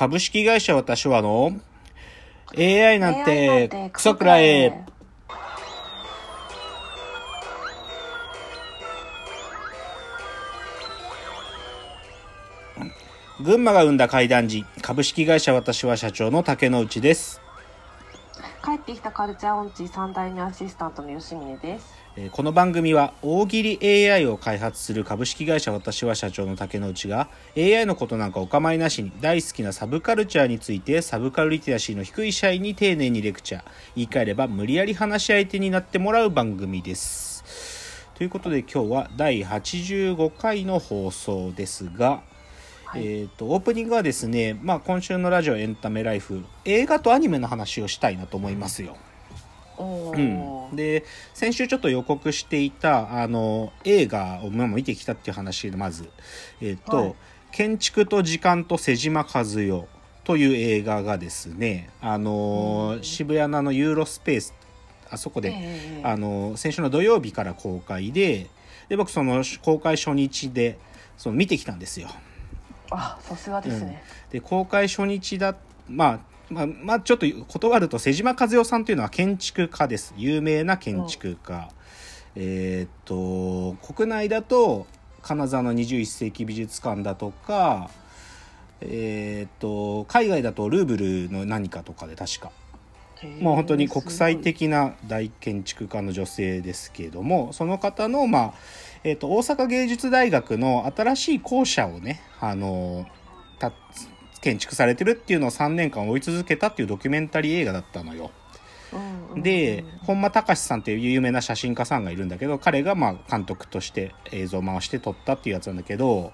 株式会社私はの AI なんてクソくらえ。群馬が生んだ怪談時株式会社私は社長の竹之内です帰ってきたカルチャーオンチ3代目アシスタントの吉峰ですえーこの番組は大喜利 AI を開発する株式会社私は社長の竹之内が AI のことなんかお構いなしに大好きなサブカルチャーについてサブカルリテラシーの低い社員に丁寧にレクチャー。言い換えれば無理やり話し相手になってもらう番組です。ということで今日は第85回の放送ですが、はい。えー、とオープニングはですね、まあ、今週のラジオエンタメライフ映画とアニメの話をしたいなと思いますよ。おうーん、で先週ちょっと予告していたあの映画をまあ見てきたっていう話でまず、えっとはい。建築と時間と瀬島和代」という映画がですねあの、うん。渋谷のユーロスペースあそこで、ええあの先週の土曜日から公開でで僕その公開初日でその見てきたんですよ。あさすがですね、で公開初日だまあまあ、まあ、ちょっと断ると瀬島和代さんというのは建築家です。有名な建築家、えーっと国内だと金沢の21世紀美術館だとかえーっと海外だとルーブルの何かとかで確か。もう本当に国際的な大建築家の女性ですけれどもその方の、まあえー、と大阪芸術大学の新しい校舎をねあのた建築されてるっていうのを3年間追い続けたっていうドキュメンタリー映画だったのよ。で本間隆さんっていう有名な写真家さんがいるんだけど彼がまあ監督として映像を回して撮ったっていうやつなんだけど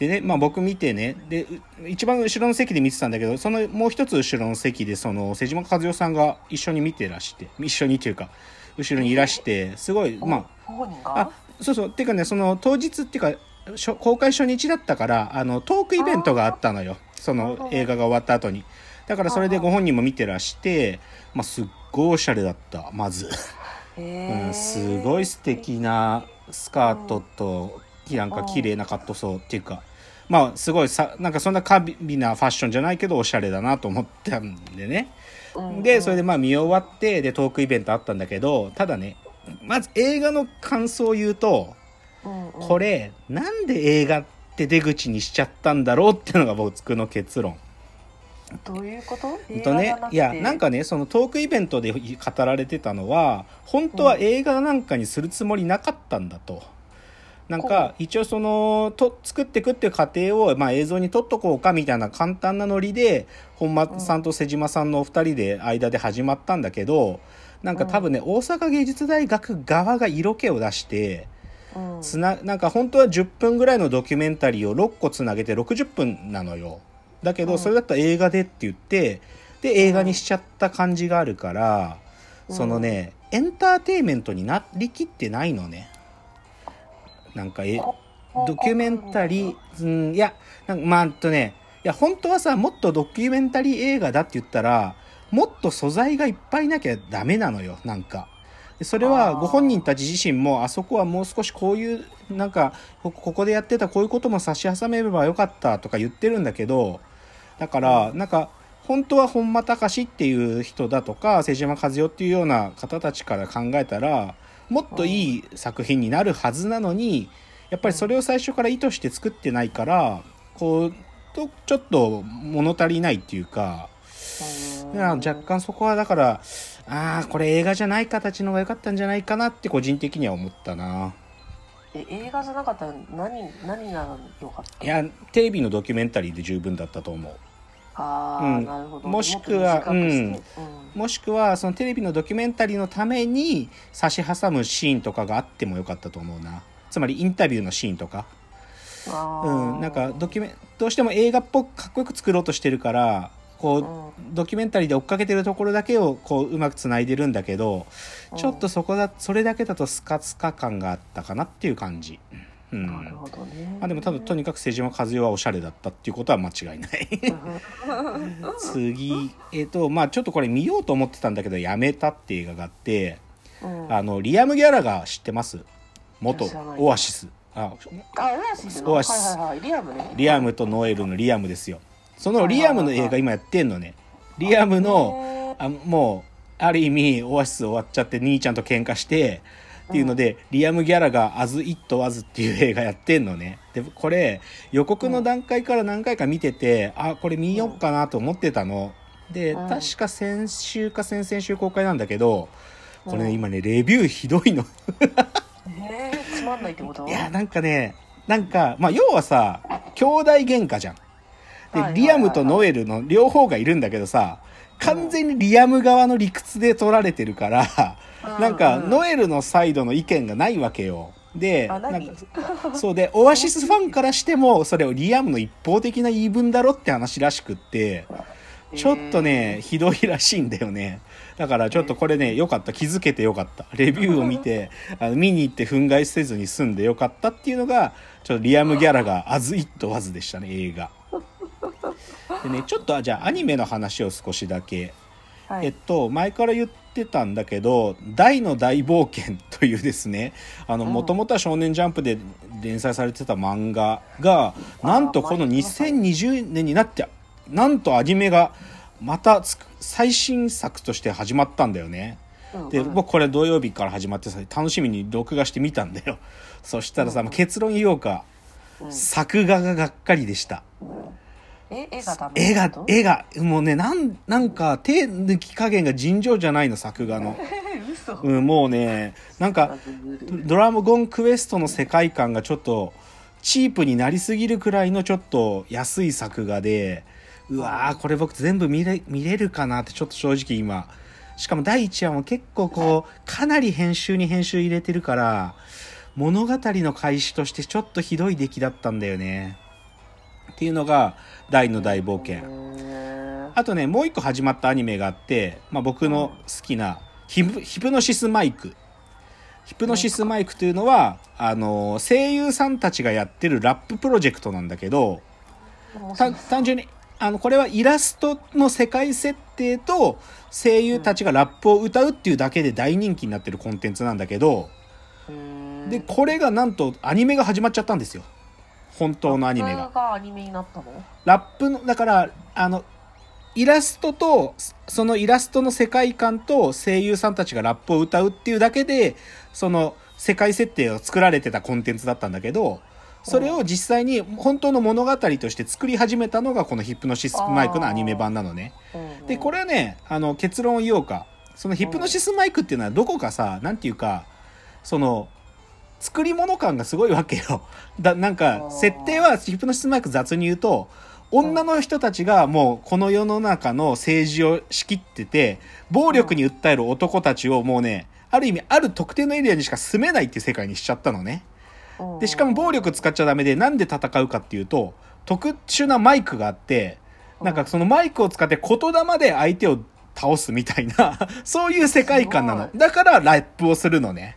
でね、まあ、僕見てねでう一番後ろの席で見てたんだけどそのもう一つ後ろの席でその瀬島和代さんが一緒に見てらして一緒にっていうか後ろにいらしてすごいまああそうそう。っていうかねその当日っていうか初公開初日だったからあのトークイベントがあったのよその映画が終わった後に。だからそれでご本人も見てらして、まあ、すっごいおしゃれだった。まず、うん、すごい素敵なスカートとなんか綺麗なカットソーっていうか。まあすごいさなんかそんな過敏なファッションじゃないけどおしゃれだなと思ったんでね。うん。でそれでまあ見終わってでトークイベントあったんだけどただねまず映画の感想を言うとこれなんで映画って出口にしちゃったんだろうっていうのが僕の結論。どういうことほんとねいやなんかねそのトークイベントで語られてたのは本当は映画なんかにするつもりなかったんだと。なんか一応そのと作っていくっていう過程を、まあ、映像に撮っとこうかみたいな簡単なノリで本間さんと瀬島さんのお二人で間で始まったんだけどなんか多分ね、大阪芸術大学側が色気を出してうんつななんか本当は10分ぐらいのドキュメンタリーを6個つなげて60分なのよ。だけうん。どそれだったら映画でって言ってで映画にしちゃった感じがあるから、うん。そのねエンターテインメントになりきってないのね。なんかえドキュメンタリー、うん、いやなんかまああとねいや本当はさもっとドキュメンタリー映画だって言ったらもっと素材がいっぱいなきゃダメなのよなんか。でそれはご本人たち自身もあそこはもう少しこういうなんかこここでやってたこういうことも差し挟めればよかったとか言ってるんだけどだからなんか本当は本間隆っていう人だとか瀬島和代っていうような方たちから考えたらもっといい作品になるはずなのにやっぱりそれを最初から意図して作ってないからこうとちょっと物足りないっていうか若干そこはだからああこれ映画じゃない形の方が良かったんじゃないかなって個人的には思ったな。え映画じゃなかったら何何ならよかった？いやテレビのドキュメンタリーで十分だったと思う。ああ、うん。なるほど。もしくはもっと短くして。うん。もしくはそのテレビのドキュメンタリーのために差し挟むシーンとかがあってもよかったと思うな。つまりインタビューのシーンとか。うん、なんかドキュメどうしても映画っぽくかっこよく作ろうとしてるからこう、ドキュメンタリーで追っかけてるところだけをこううまくつないでるんだけどうん。ちょっとそこだそれだけだとスカスカ感があったかなっていう感じ、うん。なるほどね。まあ、でもただとにかく瀬島和代はおしゃれだったっていうことは間違いない。次えっ、とまあちょっとこれ見ようと思ってたんだけどやめたって映画があってうん。あのリアム・ギャラが知ってます？元オアシス。ああオアシスの？オアシス。はいはいはい。リアムね。リアムとノエルのリアムですよそのリアムの映画今やってんのね。リアムのあもうある意味オアシス終わっちゃって兄ちゃんと喧嘩してっていうので、リアム・ギャラが「アズ・イット・ワズ」っていう映画やってんのね。でこれ予告の段階から何回か見てて、あこれ見よっかなと思ってたの。で、うん。確か先週か先々週公開なんだけどこれね、うん。今ねレビューひどいの。えー、つまんないってこと？いやなんかねなんかまあ要はさ兄弟喧嘩じゃんで、リアムとノエルの両方がいるんだけどさ完全にリアム側の理屈で取られてるから、なんか、ノエルのサイドの意見がないわけよ。で、なんか、そうで、オアシスファンからしても、それをリアムの一方的な言い分だろって話らしくって、ちょっとね、ひどいらしいんだよね。だからちょっとこれね、よかった。気づけてよかった。レビューを見て、あの見に行って憤慨せずに済んでよかったっていうのが、ちょっとリアム・ギャラがアズ・イット・ワズでしたね、映画。でね、ちょっと、あじゃあアニメの話を少しだけ。はい。えっと、前から言ってたんだけど「大の大冒険」というですねうん。もともとは「少年ジャンプ」で連載されてた漫画がなんとこの2020年になってなんとアニメがまた最新作として始まったんだよね。で僕これ土曜日から始まってさ楽しみに録画して見たんだよ。そしたらさ、うん。結論言おうか、うん。作画ががっかりでしたえ絵がダメ絵が絵がもうねなんなんか手抜き加減が尋常じゃないの作画の、嘘。うん、もうねなんかドラゴンクエストの世界観がちょっとチープになりすぎるくらいのちょっと安い作画でうわーこれ僕全部見れ見れるかなってちょっと正直今。しかも第1話も結構こうかなり編集に編集入れてるから物語の開始としてちょっとひどい出来だったんだよねっていうのが大の大冒険険あとね、もう一個始まったアニメがあって、まあ、僕の好きなヒプヒプノシスマイク。ヒプノシスマイクというのは、あの、声優さんたちがやってるラッププロジェクトなんだけど、た単純に、あの、これはイラストの世界設定と声優たちがラップを歌うっていうだけで大人気になってるコンテンツなんだけど、で、これがなんとアニメが始まっちゃったんですよ。本当のアニメが。がアニメになったの？ラップの、だから、あの、イラストと、そのイラストの世界観と声優さんたちがラップを歌うっていうだけで、その世界設定を作られてたコンテンツだったんだけど、それを実際に本当の物語として作り始めたのがこのヒップノシスマイクのアニメ版なのね。で、これはね、あの、結論を言おうか。そのヒプノシスマイクっていうのはどこかさ、なんていうか、その、作り物感がすごいわけよ。だ、なんか、設定はヒプノシスマイク雑に言うと、女の人たちがもうこの世の中の政治を仕切ってて、暴力に訴える男たちをもうね、ある意味ある特定のエリアにしか住めないって世界にしちゃったのね。で、しかも暴力使っちゃダメで、なんで戦うかっていうと、特殊なマイクがあって、なんかそのマイクを使って言霊で相手を倒すみたいな、そういう世界観なの。だからラップをするのね。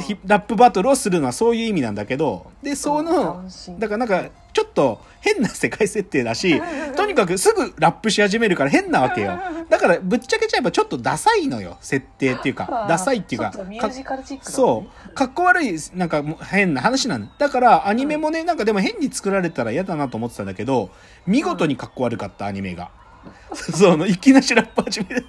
ヒラップバトルをするのはそういう意味なんだけど、で、その、だからなんか、ちょっと変な世界設定だし、とにかくすぐラップし始めるから変なわけよ。だからぶっちゃけちゃえばちょっとダサいのよ、設定っていうか。ダサいっていうか。そう。かっこ悪い、なんか変な話なんだ。だからアニメもね、なんかでも変に作られたら嫌だなと思ってたんだけど、見事にかっこ悪かったアニメが。その、いきなしラップ始める。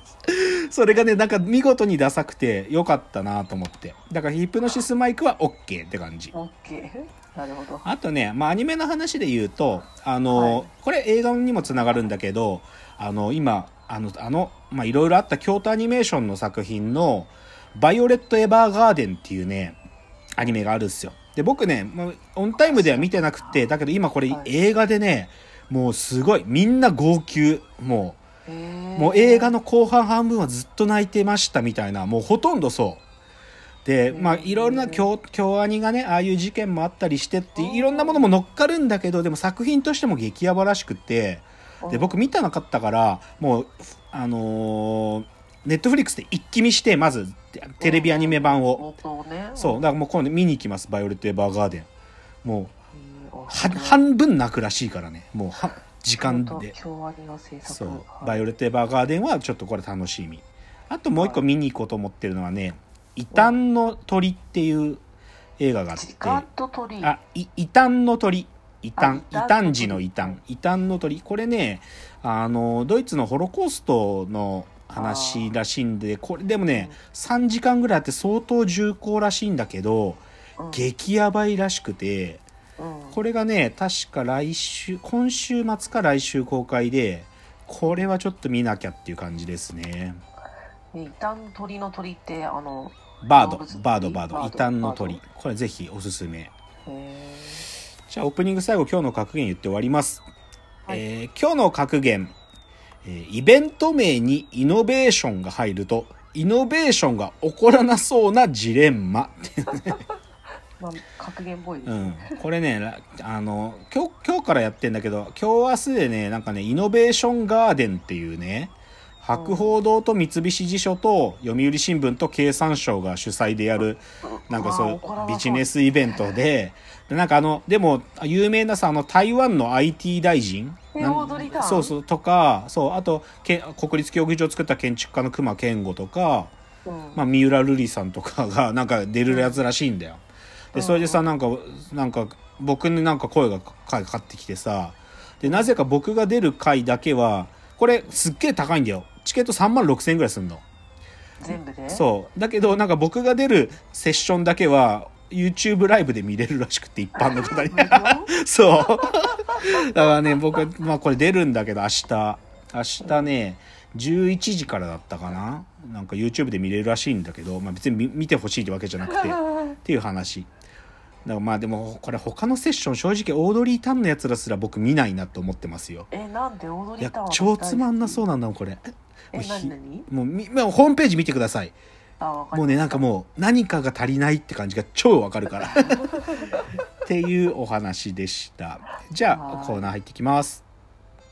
それがね、なんか見事にダサくてよかったなと思って。だからヒプノシスマイクは OK って感じ。オッケー なるほどあとね、まあ、アニメの話で言うと、あの、はいこれ映画にもつながるんだけど、あの、今、あの、あの、まあ、いろいろあった京都アニメーションの作品の、バイオレット・エヴァーガーデンっていうね、アニメがあるんですよ。で、僕ね、オンタイムでは見てなくて、だけど今これはい映画でね、もうすごい、みんな号泣。もう、ももう映画の後半半分はずっと泣いてましたみたいな、もうほとんどそう。で、まあ、いろいろな京、京アニがね、ああいう事件もあったりしてって、いろんなものも乗っかるんだけど、でも作品としても激ヤバらしくって、で、僕見たなかったから、もう、あのーネットフリックスで一気見して、まず、テテレビアニメ版を。ね。そう、だからもう今度見に行きます、バイオレット・エヴァーガーデン。も半半分泣くらしいからね、もう、は時間で。そう、はい。バイオレット・エヴァーガーデンはちょっとこれ楽しみ。あともう一個見に行こうと思ってるのはね、異端の鳥っていう映画があって、あ、い異端の鳥。異端。異あ端児の異端。異端の鳥。これねあのドイツのホロコーストの話らしいんでこれでもね3時間ぐらいあって相当重厚らしいんだけどうん。激ヤバいらしくてうんこれがね確か来週今週末か来週公開でこれはちょっと見なきゃっていう感じですね。ね異端鳥の鳥ってあのバードバードバード。異端の鳥。これぜひおすすめ。じゃあオープニング最後今日の格言言って終わります、はい。えー今日の格言、えーイベント名にイノベーションが入るとイノベーションが起こらなそうなジレンマ。ってまあ格言っぽいですうん。ね、、これねらあの今日今日からやってんだけど今日明日でねなんかねイノベーションガーデンっていうね博報堂と三菱地所と読売新聞と経産省が主催でやるなんかそうビジネススイベントででなんかあのでも有名なさあの台湾の IT 大臣？そうそうとかそうあとけ国立競技場を作った建築家の隈研吾とか、うん。まあ、三浦瑠麗さんとかがなんか出るやつらしいんだよ。でそれでさなんかなんか僕になんか声がかかってきてさでなぜか僕が出る回だけはこれすっげえ高いんだよ。チケット3万6千円ぐらいすんの。全部で？そう。だけどなんか僕が出るセッションだけは YouTube ライブで見れるらしくて一般の方に。そう。だからね僕まあこれ出るんだけど明日。明日ね11時からだったかな。なんか YouTube で見れるらしいんだけど、まあ、別に見見てほしいってわけじゃなくて。っていう話だからまあでもこれ他のセッション正直オードリー・タンのやつらすら僕見ないなと思ってますよ。えなんで踊いやりたわ超つまんなそうなんだもんこれ。えもうみもうホームページ見てください。もうねなんかもう何かが足りないって感じが超わかるから。っていうお話でした。じゃあはい。コーナー入ってきます